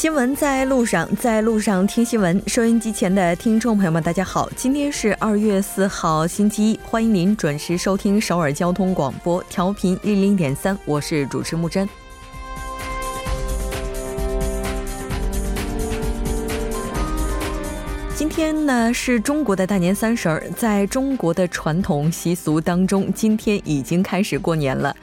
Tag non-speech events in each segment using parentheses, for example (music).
新闻在路上，在路上听新闻。收音机前的听众朋友们，大家好，今天是二月四号，星期一，欢迎您准时收听首尔交通广播，调频一零点三，我是主持木真。今天呢是中国的大年三十儿，在中国的传统习俗当中，今天已经开始过年了。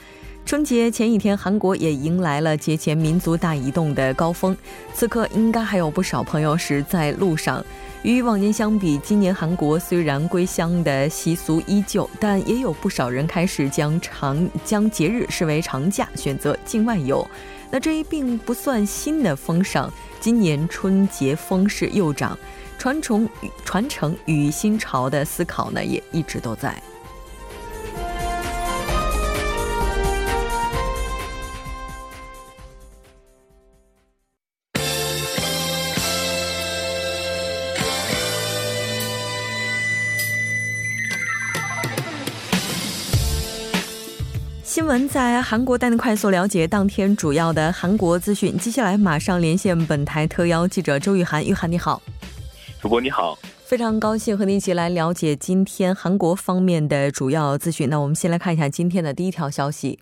春节前一天，韩国也迎来了节前民族大移动的高峰。此刻，应该还有不少朋友是在路上。与往年相比，今年韩国虽然归乡的习俗依旧，但也有不少人开始将长将节日视为长假，选择境外游。那这一并不算新的风尚，今年春节风势又涨，传承传承与新潮的思考呢，也一直都在。闻在韩国带您快速了解当天主要的韩国资讯。接下来马上连线本台特邀记者周玉涵，玉涵你好，主播你好，非常高兴和您一起来了解今天韩国方面的主要资讯。那我们先来看一下今天的第一条消息。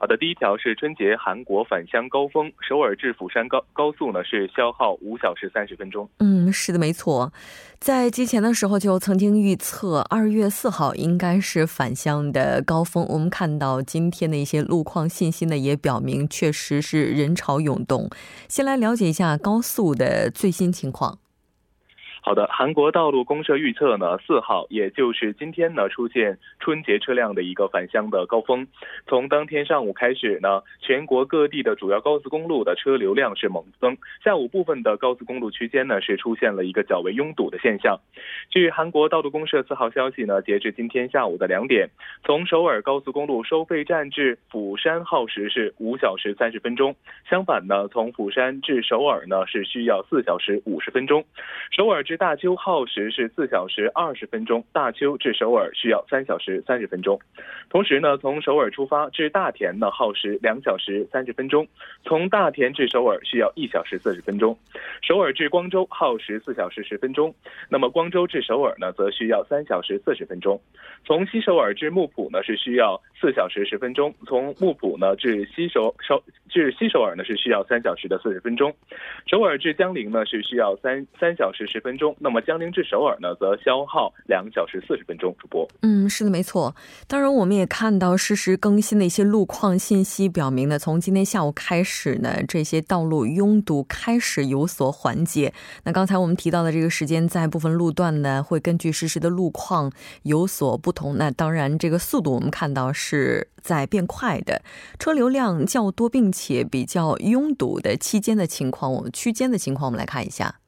好的，第一条是春节韩国返乡高峰，首尔至釜山高高速呢是消耗五小时三十分钟。嗯，是的，没错，在节前的时候就曾经预测二月四号应该是返乡的高峰。我们看到今天的一些路况信息呢，也表明确实是人潮涌动。先来了解一下高速的最新情况。好的，韩国道路公社预测呢，四号也就是今天呢，出现春节车辆的一个返乡的高峰。从当天上午开始呢，全国各地的主要高速公路的车流量是猛增，下午部分的高速公路区间呢是出现了一个较为拥堵的现象。据韩国道路公社四号消息呢，截至今天下午的两点，从首尔高速公路收费站至釜山耗时是五小时三十分钟，相反呢，从釜山至首尔呢是需要四小时五十分钟，首尔。至大邱耗时是四小时二十分钟，大邱至首尔需要三小时三十分钟。同时呢，从首尔出发至大田呢耗时两小时三十分钟，从大田至首尔需要一小时四十分钟。首尔至光州耗时四小时十分钟，那么光州至首尔呢则需要三小时四十分钟。从西首尔至木浦呢是需要四小时十分钟，从木浦呢至西首首至西首尔呢是需要三小时的四十分钟。首尔至江陵呢是需要三三小时十分。钟，那么江陵至首尔呢，则消耗两小时四十分钟。主播，嗯，是的，没错。当然，我们也看到实时更新的一些路况信息，表明呢，从今天下午开始呢，这些道路拥堵开始有所缓解。那刚才我们提到的这个时间，在部分路段呢，会根据实时的路况有所不同。那当然，这个速度我们看到是是在变快的，车流量较多，并且比较拥堵的期间的情况，我们区间的情况，我们来看一下。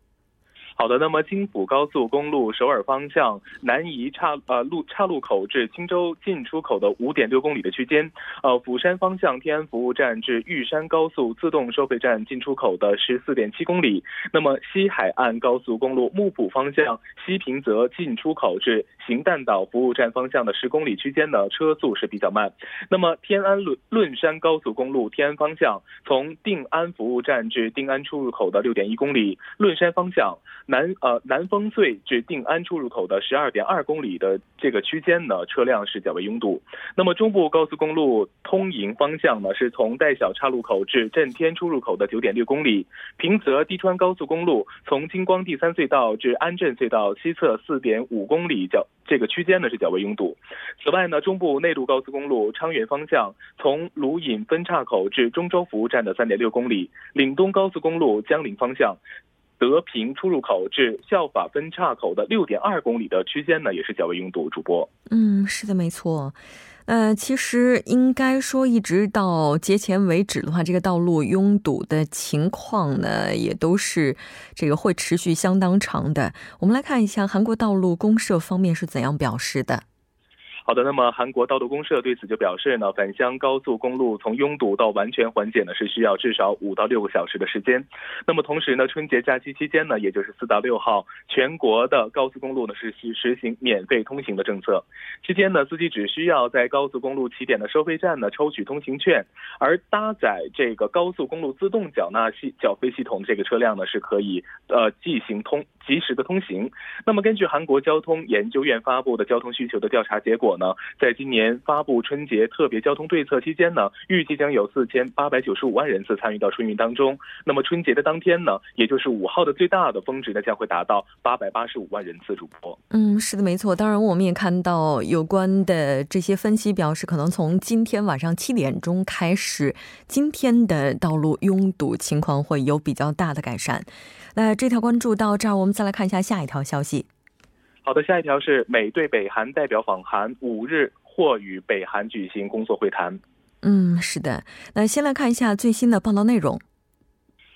好的，那么京釜高速公路首尔方向南移岔呃路岔路口至青州进出口的五点六公里的区间，呃釜山方向天安服务站至玉山高速自动收费站进出口的十四点七公里。那么西海岸高速公路木浦方向西平泽进出口至行旦岛服务站方向的十公里区间呢，车速是比较慢。那么天安论论山高速公路天安方向从定安服务站至定安出入口的六点一公里，论山方向。南呃南丰隧至定安出入口的十二点二公里的这个区间呢，车辆是较为拥堵。那么中部高速公路通营方向呢，是从代小岔路口至镇天出入口的九点六公里。平泽低川高速公路从金光第三隧道至安镇隧道西侧四点五公里较这个区间呢是较为拥堵。此外呢，中部内陆高速公路昌原方向从鲁隐分岔口至中州服务站的三点六公里。岭东高速公路江陵方向。德平出入口至效法分岔口的六点二公里的区间呢，也是较为拥堵。主播，嗯，是的，没错。呃，其实应该说，一直到节前为止的话，这个道路拥堵的情况呢，也都是这个会持续相当长的。我们来看一下韩国道路公社方面是怎样表示的。好的，那么韩国道路公社对此就表示呢，返乡高速公路从拥堵到完全缓解呢，是需要至少五到六个小时的时间。那么同时呢，春节假期期间呢，也就是四到六号，全国的高速公路呢是实实行免费通行的政策。期间呢，司机只需要在高速公路起点的收费站呢抽取通行券，而搭载这个高速公路自动缴纳系缴费系统这个车辆呢是可以呃进行通及时的通行。那么根据韩国交通研究院发布的交通需求的调查结果。呢，在今年发布春节特别交通对策期间呢，预计将有四千八百九十五万人次参与到春运当中。那么春节的当天呢，也就是五号的最大的峰值呢，将会达到八百八十五万人次。主播，嗯，是的，没错。当然，我们也看到有关的这些分析表示，可能从今天晚上七点钟开始，今天的道路拥堵情况会有比较大的改善。那这条关注到这儿，我们再来看一下下一条消息。好的，下一条是美对北韩代表访韩五日，或与北韩举行工作会谈。嗯，是的。那先来看一下最新的报道内容。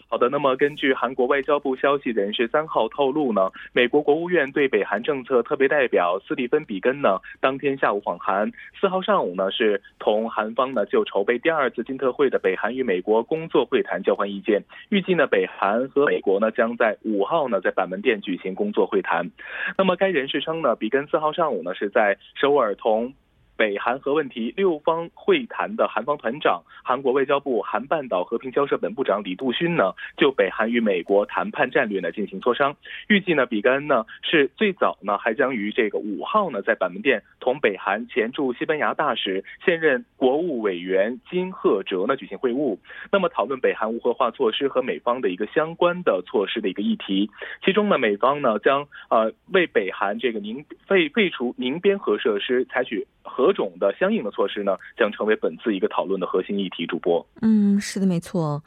好的，那么根据韩国外交部消息人士三号透露呢，美国国务院对北韩政策特别代表斯蒂芬比根呢，当天下午访韩，四号上午呢是同韩方呢就筹备第二次金特会的北韩与美国工作会谈交换意见，预计呢北韩和美国呢将在五号呢在板门店举行工作会谈。那么该人士称呢，比根四号上午呢是在首尔同。北韩核问题六方会谈的韩方团长、韩国外交部韩半岛和平交涉本部长李杜勋呢，就北韩与美国谈判战略呢进行磋商。预计呢，比干呢是最早呢，还将于这个五号呢，在板门店同北韩前驻西班牙大使、现任国务委员金赫哲呢举行会晤。那么讨论北韩无核化措施和美方的一个相关的措施的一个议题。其中呢，美方呢将呃为北韩这个宁废废除宁边核设施采取何。种的相应的措施呢，将成为本次一个讨论的核心议题。主播，嗯，是的，没错。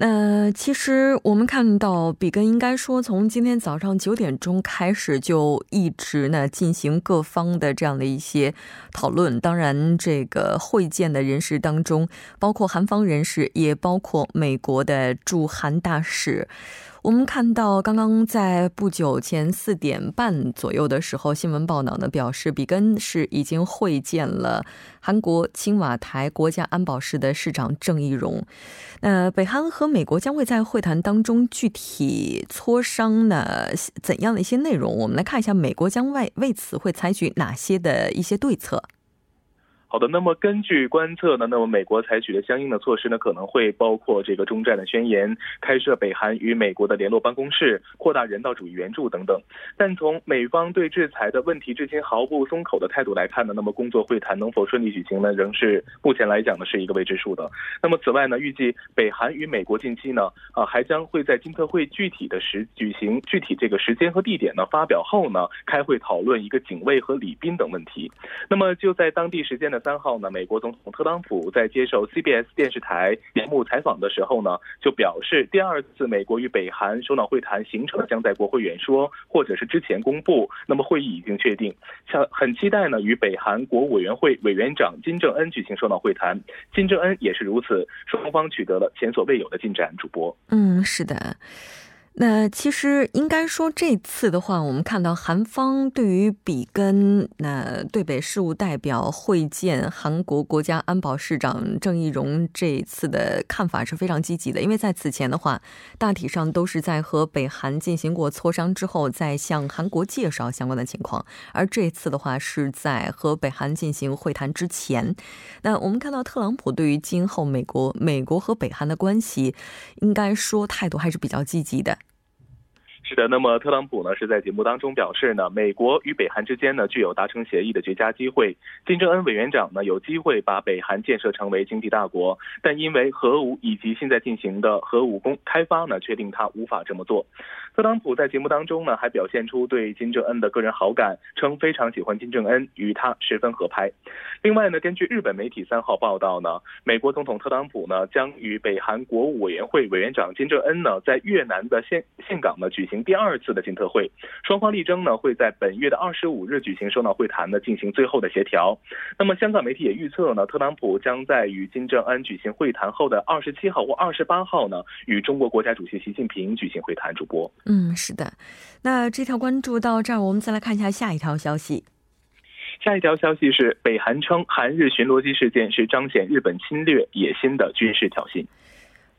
那其实我们看到，比根应该说从今天早上九点钟开始就一直呢进行各方的这样的一些讨论。当然，这个会见的人士当中，包括韩方人士，也包括美国的驻韩大使。我们看到，刚刚在不久前四点半左右的时候，新闻报道呢表示，比根是已经会见了韩国青瓦台国家安保室的市长郑义溶。那北韩和美国将会在会谈当中具体磋商呢怎样的一些内容？我们来看一下，美国将为为此会采取哪些的一些对策。好的，那么根据观测呢，那么美国采取的相应的措施呢，可能会包括这个中战的宣言、开设北韩与美国的联络办公室、扩大人道主义援助等等。但从美方对制裁的问题至今毫不松口的态度来看呢，那么工作会谈能否顺利举行呢，仍是目前来讲呢是一个未知数的。那么此外呢，预计北韩与美国近期呢，啊还将会在金特会具体的时举行具体这个时间和地点呢发表后呢，开会讨论一个警卫和礼宾等问题。那么就在当地时间呢。三号呢，美国总统特朗普在接受 CBS 电视台节目采访的时候呢，就表示第二次美国与北韩首脑会谈行程将在国会演说或者是之前公布。那么会议已经确定，像很期待呢与北韩国务委员会委员长金正恩举行首脑会谈。金正恩也是如此，双方取得了前所未有的进展。主播，嗯，是的。那其实应该说，这次的话，我们看到韩方对于比根那对北事务代表会见韩国国家安保市长郑义溶这一次的看法是非常积极的，因为在此前的话，大体上都是在和北韩进行过磋商之后，再向韩国介绍相关的情况，而这次的话是在和北韩进行会谈之前。那我们看到特朗普对于今后美国美国和北韩的关系，应该说态度还是比较积极的。是的，那么特朗普呢是在节目当中表示呢，美国与北韩之间呢具有达成协议的绝佳机会。金正恩委员长呢有机会把北韩建设成为经济大国，但因为核武以及现在进行的核武工开发呢，确定他无法这么做。特朗普在节目当中呢还表现出对金正恩的个人好感，称非常喜欢金正恩，与他十分合拍。另外呢，根据日本媒体三号报道呢，美国总统特朗普呢将与北韩国务委员会委员长金正恩呢在越南的岘岘港呢举行。第二次的金特会，双方力争呢会在本月的二十五日举行首脑会谈呢，进行最后的协调。那么香港媒体也预测呢，特朗普将在与金正恩举行会谈后的二十七号或二十八号呢，与中国国家主席习近平举行会谈。主播，嗯，是的。那这条关注到这儿，我们再来看一下下一条消息。下一条消息是，北韩称韩日巡逻机事件是彰显日本侵略野心的军事挑衅。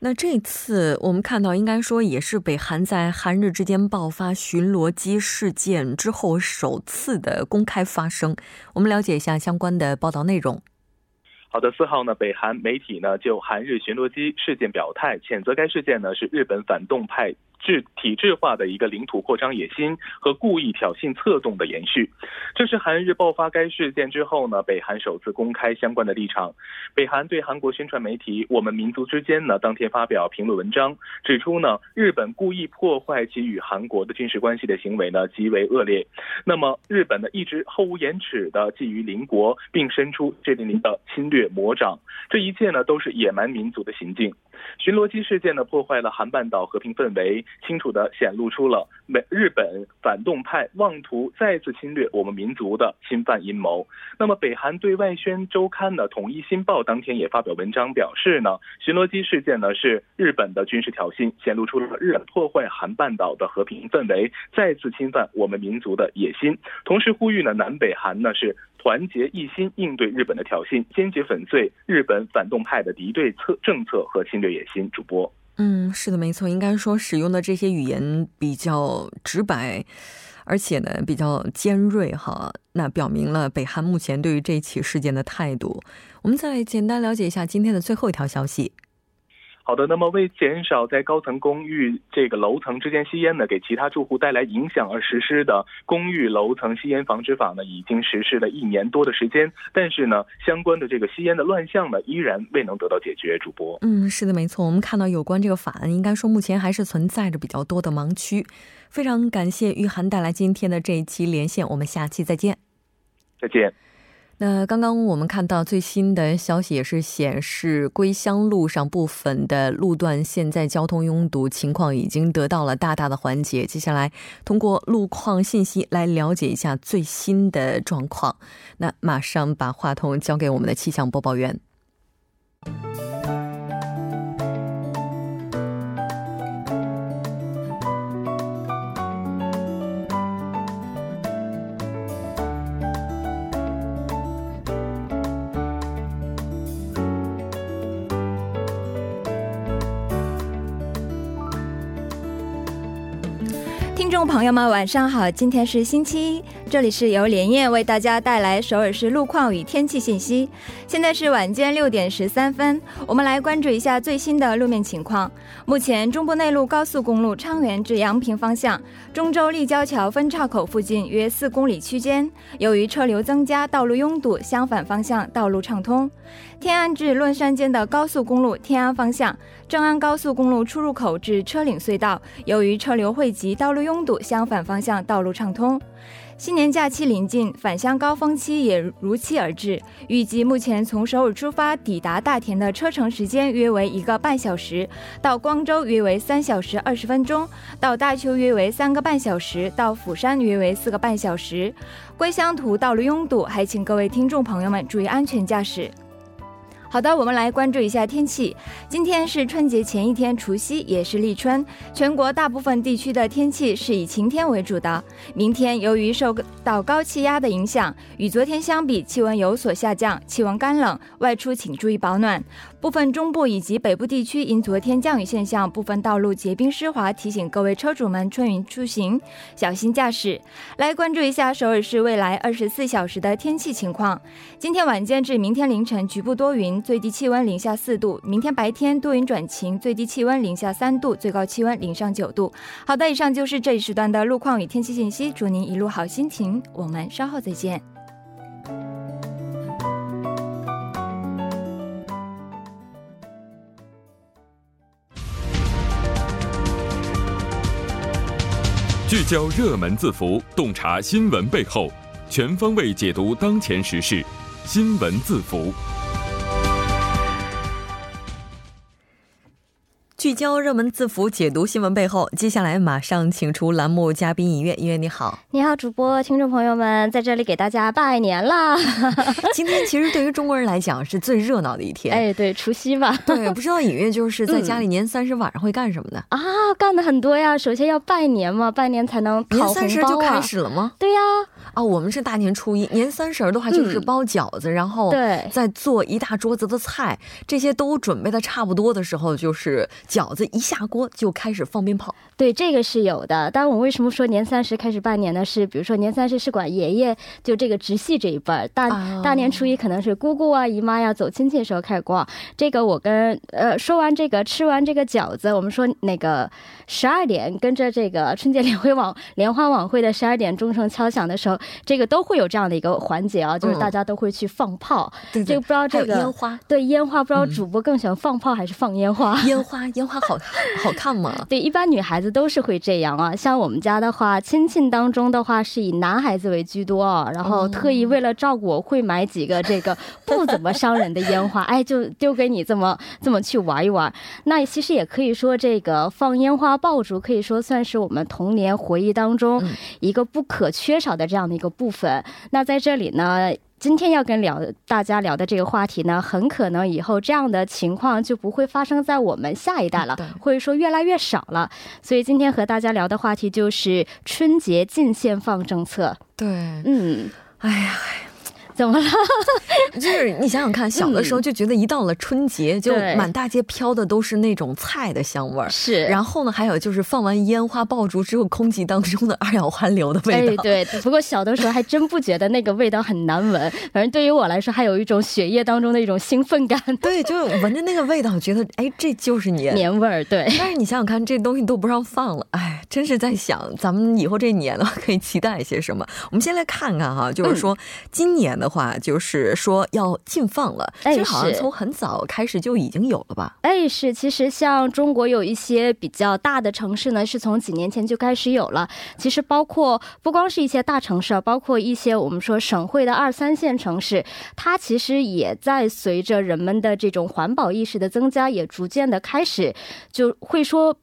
那这次我们看到，应该说也是北韩在韩日之间爆发巡逻机事件之后首次的公开发声。我们了解一下相关的报道内容。好的，四号呢，北韩媒体呢就韩日巡逻机事件表态，谴责该事件呢是日本反动派。制体制化的一个领土扩张野心和故意挑衅策动的延续，这是韩日爆发该事件之后呢，北韩首次公开相关的立场。北韩对韩国宣传媒体《我们民族之间》呢，当天发表评论文章，指出呢，日本故意破坏其与韩国的军事关系的行为呢，极为恶劣。那么，日本呢，一直厚无廉耻的觊觎邻国，并伸出这零零的侵略魔掌，这一切呢，都是野蛮民族的行径。巡逻机事件呢，破坏了韩半岛和平氛围，清楚地显露出了美日本反动派妄图再次侵略我们民族的侵犯阴谋。那么，北韩对外宣周刊呢，《统一新报》当天也发表文章表示呢，巡逻机事件呢是日本的军事挑衅，显露出了日本破坏韩半岛的和平氛围，再次侵犯我们民族的野心。同时呼吁呢，南北韩呢是。团结一心应对日本的挑衅，坚决粉碎日本反动派的敌对策政策和侵略野心。主播，嗯，是的，没错，应该说使用的这些语言比较直白，而且呢比较尖锐哈，那表明了北韩目前对于这起事件的态度。我们再简单了解一下今天的最后一条消息。好的，那么为减少在高层公寓这个楼层之间吸烟呢，给其他住户带来影响而实施的公寓楼层吸烟防止法呢，已经实施了一年多的时间，但是呢，相关的这个吸烟的乱象呢，依然未能得到解决。主播，嗯，是的，没错，我们看到有关这个法案，应该说目前还是存在着比较多的盲区。非常感谢玉涵带来今天的这一期连线，我们下期再见。再见。那刚刚我们看到最新的消息，也是显示归乡路上部分的路段现在交通拥堵情况已经得到了大大的缓解。接下来通过路况信息来了解一下最新的状况。那马上把话筒交给我们的气象播报员。听众朋友们，晚上好！今天是星期一，这里是由连夜为大家带来首尔市路况与天气信息。现在是晚间六点十三分，我们来关注一下最新的路面情况。目前，中部内陆高速公路昌原至阳平方向中州立交桥分岔口附近约四公里区间，由于车流增加，道路拥堵；相反方向道路畅通。天安至论山间的高速公路天安方向，正安高速公路出入口至车岭隧道，由于车流汇集，道路拥堵；相反方向道路畅通。新年假期临近，返乡高峰期也如期而至。预计目前从首尔出发抵达大田的车程时间约为一个半小时，到光州约为三小时二十分钟，到大邱约为三个半小时，到釜山约为四个半小时。归乡途道路拥堵，还请各位听众朋友们注意安全驾驶。好的，我们来关注一下天气。今天是春节前一天，除夕也是立春，全国大部分地区的天气是以晴天为主的。明天由于受到高气压的影响，与昨天相比，气温有所下降，气温干冷，外出请注意保暖。部分中部以及北部地区因昨天降雨现象，部分道路结冰湿滑，提醒各位车主们春运出行小心驾驶。来关注一下首尔市未来二十四小时的天气情况。今天晚间至明天凌晨局部多云，最低气温零下四度；明天白天多云转晴，最低气温零下三度，最高气温零上九度。好的，以上就是这一时段的路况与天气信息，祝您一路好心情。我们稍后再见。聚焦热门字符，洞察新闻背后，全方位解读当前时事。新闻字符。聚焦热门字符，解读新闻背后。接下来马上请出栏目嘉宾音乐，音乐你好，你好，主播，听众朋友们，在这里给大家拜年啦！(laughs) 今天其实对于中国人来讲是最热闹的一天，(laughs) 哎，对，除夕嘛？对，不知道音乐就是在家里 (laughs) 年三十晚上会干什么呢？啊，干的很多呀。首先要拜年嘛，拜年才能讨红包啊。年三十就开始了吗？对呀。啊，我们是大年初一，年三十儿的话就是包饺子，然后对再做一大桌子的菜，这些都准备的差不多的时候，就是饺子一下锅就开始放鞭炮。对，这个是有的。但我为什么说年三十开始拜年呢？是比如说年三十是管爷爷就这个直系这一辈儿，大、啊大年初一可能是姑姑啊、姨妈呀走亲戚的时候开始逛。这个我跟呃说完这个吃完这个饺子，我们说那个十二点跟着这个春节联欢晚联欢晚会的十二点钟声敲响的时候，这个都会有这样的一个环节啊，就是嗯大家都会去放炮。对这个不知道这个烟花，对烟花，不知道嗯主播更喜欢放炮还是放烟花？烟花，烟花好好看吗？(laughs) 对，一般女孩子都是会这样啊。像我们家的话，亲戚当中的话是以男孩子为居多啊，然后特意为了照顾我，会买几个这个不怎么伤人的烟花，(laughs) 哎，就丢给你这么这么去玩一玩。那其实也可以说，这个放烟花爆竹可以说算是我们童年回忆当中嗯一个不可缺少的这样的一个部分。那在这里呢。今天要跟聊大家聊的这个话题呢，很可能以后这样的情况就不会发生在我们下一代了，或者说越来越少了。所以今天和大家聊的话题就是春节禁限放政策。对，嗯，哎呀，怎么了？(laughs) 就是你想想看，小的时候就觉得一到了春节，就满大街飘的都是那种菜的香味儿。是然后呢，还有就是放完烟花爆竹之后，空气当中的二氧化硫的味哎，道。对，不过小的时候还真不觉得那个味道很难闻，(laughs) 反正对于我来说，还有一种血液当中的一种兴奋感、对，就闻着那个味道，觉得哎，这就是年。年味儿。对，但是你想想看，这东西都不让放了，哎，真是在想咱们以后这年的话 (laughs) 可以期待一些什么。我们先来看看哈，就是说、今年的话，就是说要禁放了，哎好像从很早开始就已经有了吧？哎，是，其实像中国有一些比较大的城市呢，是从几年前就开始有了。其实包括不光是一些大城市啊，包括一些我们说省会的二三线城市，它其实也在随着人们的这种环保意识的增加，也逐渐的开始就会说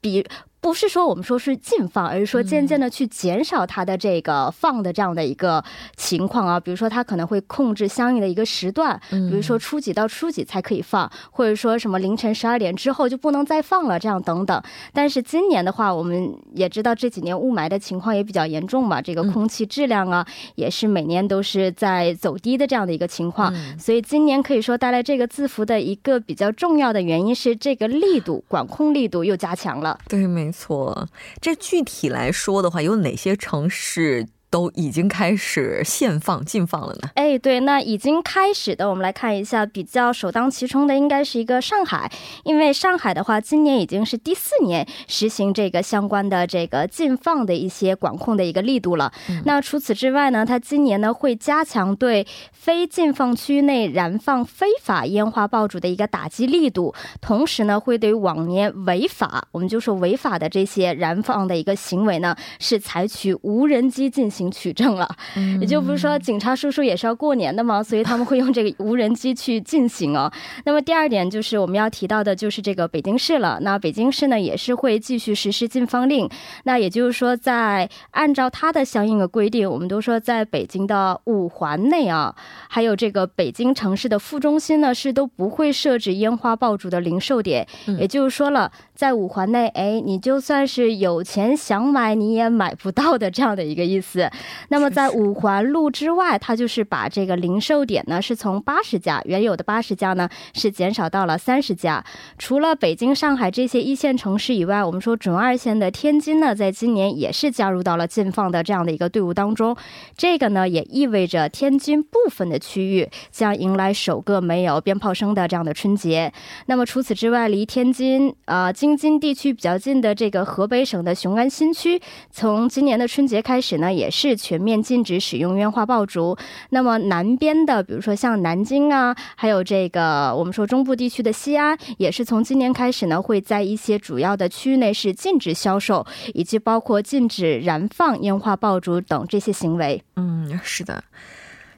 比。不是说我们说是禁放，而是说渐渐的去减少它的这个放的这样的一个情况啊。比如说，它可能会控制相应的一个时段，嗯比如说初几到初几才可以放，或者说什么凌晨十二点之后就不能再放了，这样等等。但是今年的话，我们也知道这几年雾霾的情况也比较严重嘛，这个空气质量啊，也是每年都是在走低的这样的一个情况。嗯所以今年可以说带来这个字符的一个比较重要的原因是这个力度管控力度又加强了。对，没错。错。这具体来说的话，有哪些城市都已经开始限放、禁放了呢？哎，对，那已经开始的，我们来看一下，比较首当其冲的应该是一个上海，因为上海的话，今年已经是第四年实行这个相关的这个禁放的一些管控的一个力度了。那除此之外呢，它今年呢会加强对非禁放区内燃放非法烟花爆竹的一个打击力度，同时呢会对往年违法，我们就说违法的这些燃放的一个行为呢，是采取无人机进行取证了。也就不是说警察叔叔也是要过年的嘛，所以他们会用这个无人机去进行哦。(laughs) 那么第二点就是我们要提到的，就是这个北京市了。那北京市呢也是会继续实施禁放令。那也就是说，在按照它的相应的规定，我们都说在北京的五环内啊，还有这个北京城市的副中心呢，是都不会设置烟花爆竹的零售点。嗯也就是说了，在五环内，哎，你就算是有钱想买，你也买不到的这样的一个意思。那么在五环路之外，它就是把这个零售点呢，是从八十家原有的八十家呢，是减少到了三十家。除了北京、上海这些一线城市以外，我们说准二线的天津呢，在今年也是加入到了禁放的这样的一个队伍当中。这个呢，也意味着天津部分的区域将迎来首个没有鞭炮声的这样的春节。那么除此之外，离天津呃京津地区比较近的这个河北省的雄安新区，从今年的春节开始呢，也是是全面禁止使用烟花爆竹。那么南边的，比如说像南京啊，还有这个我们说中部地区的西安，也是从今年开始呢，会在一些主要的区域内是禁止销售，以及包括禁止燃放烟花爆竹等这些行为。嗯，是的。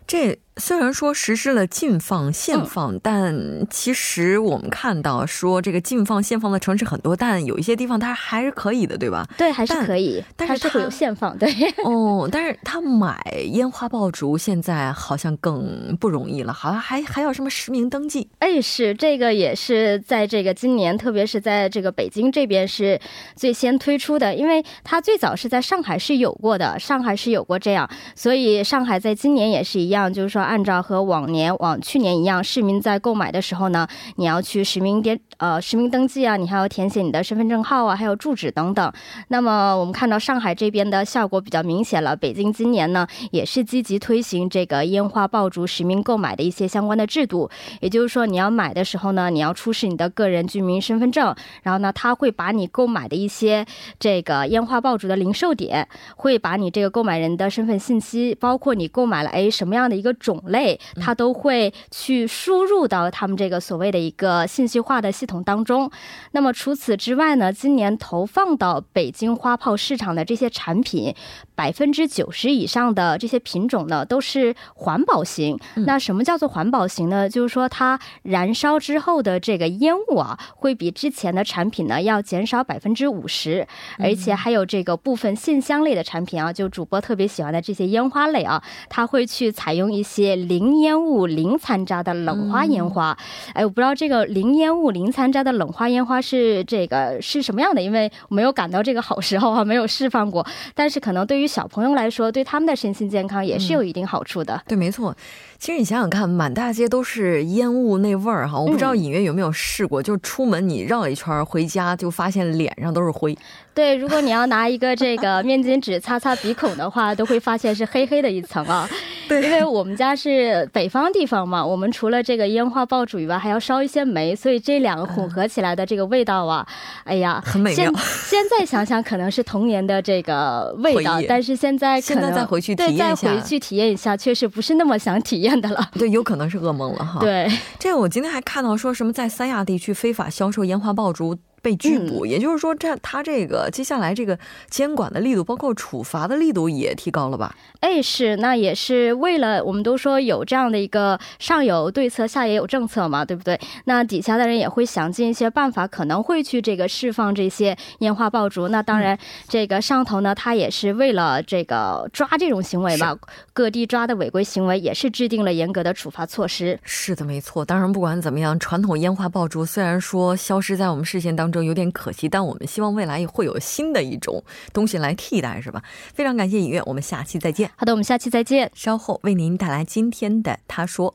这虽然说实施了禁放限放，嗯、但其实我们看到说这个禁放限放的城市很多，但有一些地方它还是可以的，对吧？对，还是可以，但是它会有限放，对。哦，但是他买烟花爆竹现在好像更不容易了，好像还还要什么实名登记。哎，是这个也是在这个今年，特别是在这个北京这边是最先推出的，因为它最早是在上海是有过的，上海是有过这样，所以上海在今年也是一样，就是说。按照和往年、往去年一样，市民在购买的时候呢，你要去实名点呃实名登记啊，你还要填写你的身份证号啊，还有住址等等。那么我们看到上海这边的效果比较明显了。北京今年呢也是积极推行这个烟花爆竹实名购买的一些相关的制度。也就是说，你要买的时候呢，你要出示你的个人居民身份证，然后呢，他会把你购买的一些这个烟花爆竹的零售点，会把你这个购买人的身份信息，包括你购买了哎什么样的一个种。种类，它都会去输入到他们这个所谓的一个信息化的系统当中。那么除此之外呢，今年投放到北京花炮市场的这些产品，百分之九十以上的这些品种呢，都是环保型。那什么叫做环保型呢？就是说它燃烧之后的这个烟雾啊，会比之前的产品呢要减少百分之五十，而且还有这个部分线香类的产品啊，就主播特别喜欢的这些烟花类啊，它会去采用一些。零烟雾、零残渣的冷花烟花，哎，我不知道这个零烟雾、零残渣的冷花烟花是这个是什么样的，因为我没有赶到这个好时候啊，没有释放过。但是可能对于小朋友来说，对他们的身心健康也是有一定好处的。对，没错。其实你想想看，满大街都是烟雾那味儿哈，我不知道隐约有没有试过，就出门你绕一圈回家，就发现脸上都是灰。对，如果你要拿一个这个 (laughs) 面巾纸擦擦鼻孔的话，都会发现是黑黑的一层啊。(laughs) 对，因为我们家是北方地方嘛，我们除了这个烟花爆竹以外，还要烧一些煤，所以这两个混合起来的这个味道啊，哎呀，很美妙。现在想想可能是童年的这个味道，但是现在可能现在再回去体验一下，再回去体验一下，确实不是那么想体验的了。对，有可能是噩梦了哈。对，这个我今天还看到说什么在三亚地区非法销售烟花爆竹。被拘捕，也就是说，这他这个接下来这个监管的力度，包括处罚的力度也提高了吧？哎，是，那也是为了我们都说有这样的一个上有对策，下也有政策嘛，对不对？那底下的人也会想尽一些办法，可能会去这个释放这些烟花爆竹。那当然，这个上头呢，他也是为了这个抓这种行为吧，各地抓的违规行为也是制定了严格的处罚措施。是的，没错。当然，不管怎么样，传统烟花爆竹虽然说消失在我们视线当。中有点可惜，但我们希望未来也会有新的一种东西来替代，是吧？非常感谢尹月，我们下期再见。好的，我们下期再见。稍后为您带来今天的他说。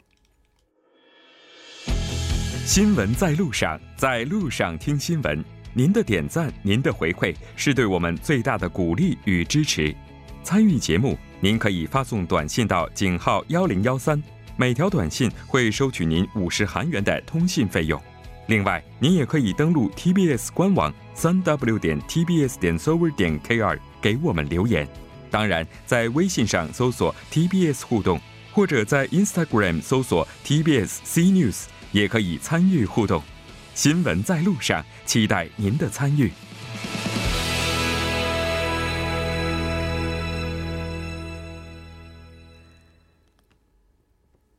新闻在路上，在路上听新闻。您的点赞，您的回馈，是对我们最大的鼓励与支持。参与节目，您可以发送短信到井号幺零幺三，每条短信会收取您五十韩元的通信费用。另外，您也可以登录 TBS 官网三 W 点 TBS 点 server 点 KR 给我们留言。当然，在微信上搜索 TBS 互动，或者在 Instagram 搜索 TBS C News 也可以参与互动。新闻在路上，期待您的参与。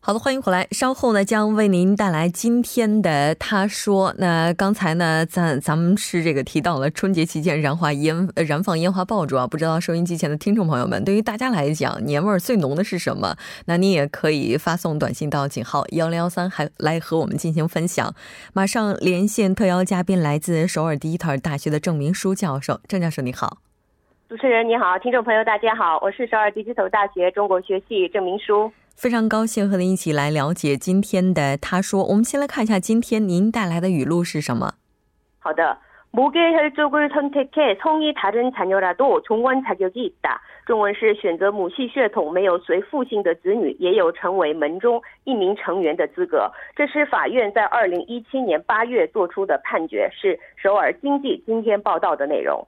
好的，欢迎回来。稍后呢，将为您带来今天的他说。那刚才呢，咱咱们是这个提到了春节期间燃花烟燃放烟花爆竹啊，不知道收音机前的听众朋友们，对于大家来讲，年味儿最浓的是什么？那你也可以发送短信到井号幺零幺三，还来和我们进行分享。马上连线特邀嘉宾，来自首尔第一特尔大学的郑明书教授。郑教授你好，主持人你好，听众朋友大家好，我是首尔第一特大学中国学系郑明书。非常高兴和您一起来了解今天的他说。我们先来看一下今天您带来的语录是什么。好的，목의혈족을선택해성이다른자녀라도종원자격이있다中文是选择母系血统没有随父姓的子女也有成为门中一名成员的资格。这是法院在二零一七年八月做出的判决，是首尔经济今天报道的内容。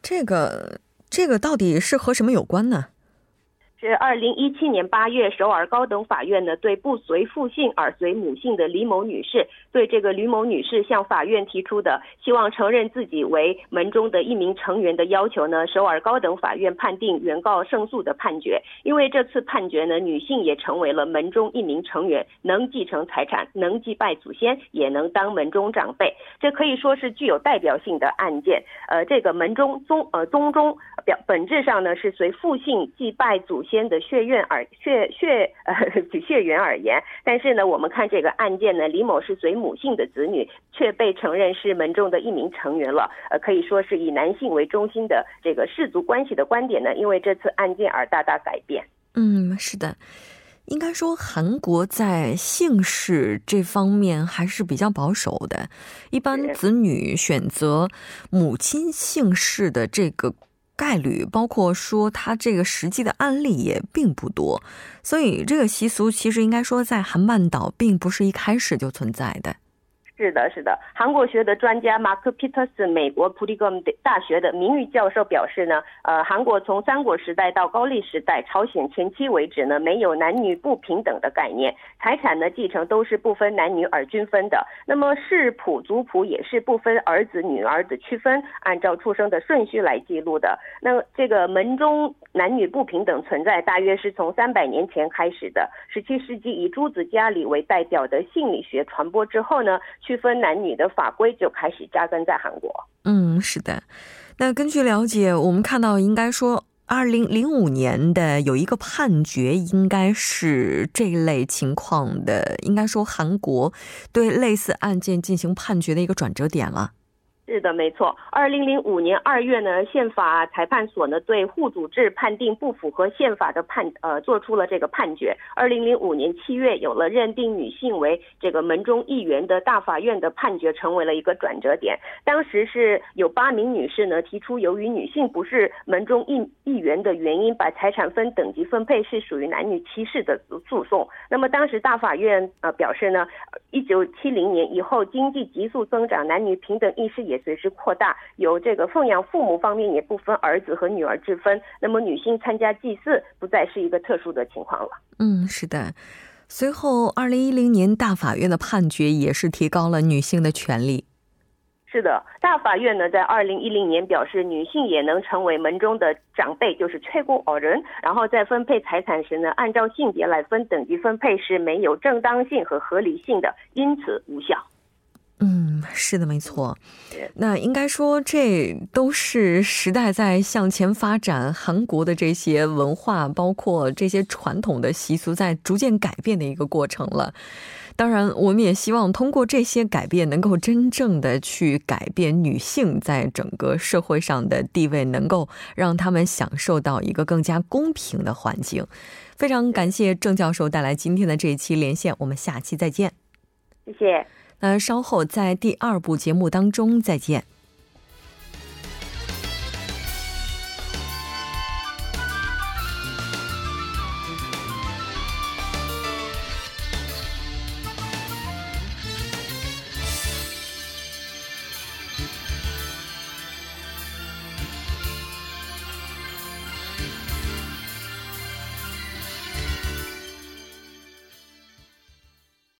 这个这个到底是和什么有关呢？ 是二零一七年八月，首尔高等法院呢对不随父姓而随母姓的李某女士，对这个吕某女士向法院提出的希望承认自己为门中的一名成员的要求呢，首尔高等法院判定原告胜诉的判决。因为这次判决呢，女性也成为了门中一名成员，能继承财产，能祭拜祖先，也能当门中长辈，这可以说是具有代表性的案件。呃，这个门中宗呃宗中表本质上呢是随父姓祭拜祖先。间的血缘而血血呃 (laughs) 血缘而言，但是呢，我们看这个案件呢，李某是随母姓的子女，却被承认是门中的一名成员了。呃，可以说是以男性为中心的这个氏族关系的观点呢，因为这次案件而大大改变。嗯，是的，应该说韩国在姓氏这方面还是比较保守的，一般子女选择母亲姓氏的这个。概率，包括说它这个实际的案例也并不多，所以这个习俗其实应该说在韩半岛并不是一开始就存在的。是的，是的。韩国学的专家马克·皮特斯，美国普利格大学的名誉教授表示呢，呃，韩国从三国时代到高丽时代、朝鲜前期为止呢，没有男女不平等的概念，财产的继承都是不分男女而均分的。那么世谱、族谱也是不分儿子、女儿的区分，按照出生的顺序来记录的。那这个门中男女不平等存在，大约是从三百年前开始的。十七世纪以朱子家里为代表的心理学传播之后呢？区分男女的法规就开始扎根在韩国。嗯，是的。那根据了解，我们看到，应该说，二零零五年的有一个判决，应该是这类情况的，应该说韩国对类似案件进行判决的一个转折点了。是的，没错。二零零五年二月呢，宪法裁判所呢对户主制判定不符合宪法的判，呃，做出了这个判决。二零零五年七月，有了认定女性为这个门中一员的大法院的判决，成为了一个转折点。当时是有八名女士呢提出，由于女性不是门中一一员的原因，把财产分等级分配是属于男女歧视的诉讼。那么当时大法院呃表示呢，一九七零年以后经济急速增长，男女平等意识也。也随之扩大，由这个奉养父母方面也不分儿子和女儿之分。那么女性参加祭祀不再是一个特殊的情况了。嗯，是的。随后，二零一零年大法院的判决也是提高了女性的权利。是的，大法院呢在二零一零年表示，女性也能成为门中的长辈，就是최고老人。然后在分配财产时呢，按照性别来分等级分配是没有正当性和合理性的，因此无效。嗯，是的，没错。那应该说，这都是时代在向前发展，韩国的这些文化，包括这些传统的习俗，在逐渐改变的一个过程了。当然，我们也希望通过这些改变，能够真正的去改变女性在整个社会上的地位，能够让他们享受到一个更加公平的环境。非常感谢郑教授带来今天的这一期连线，我们下期再见。谢谢。那稍后在第二部节目当中再见。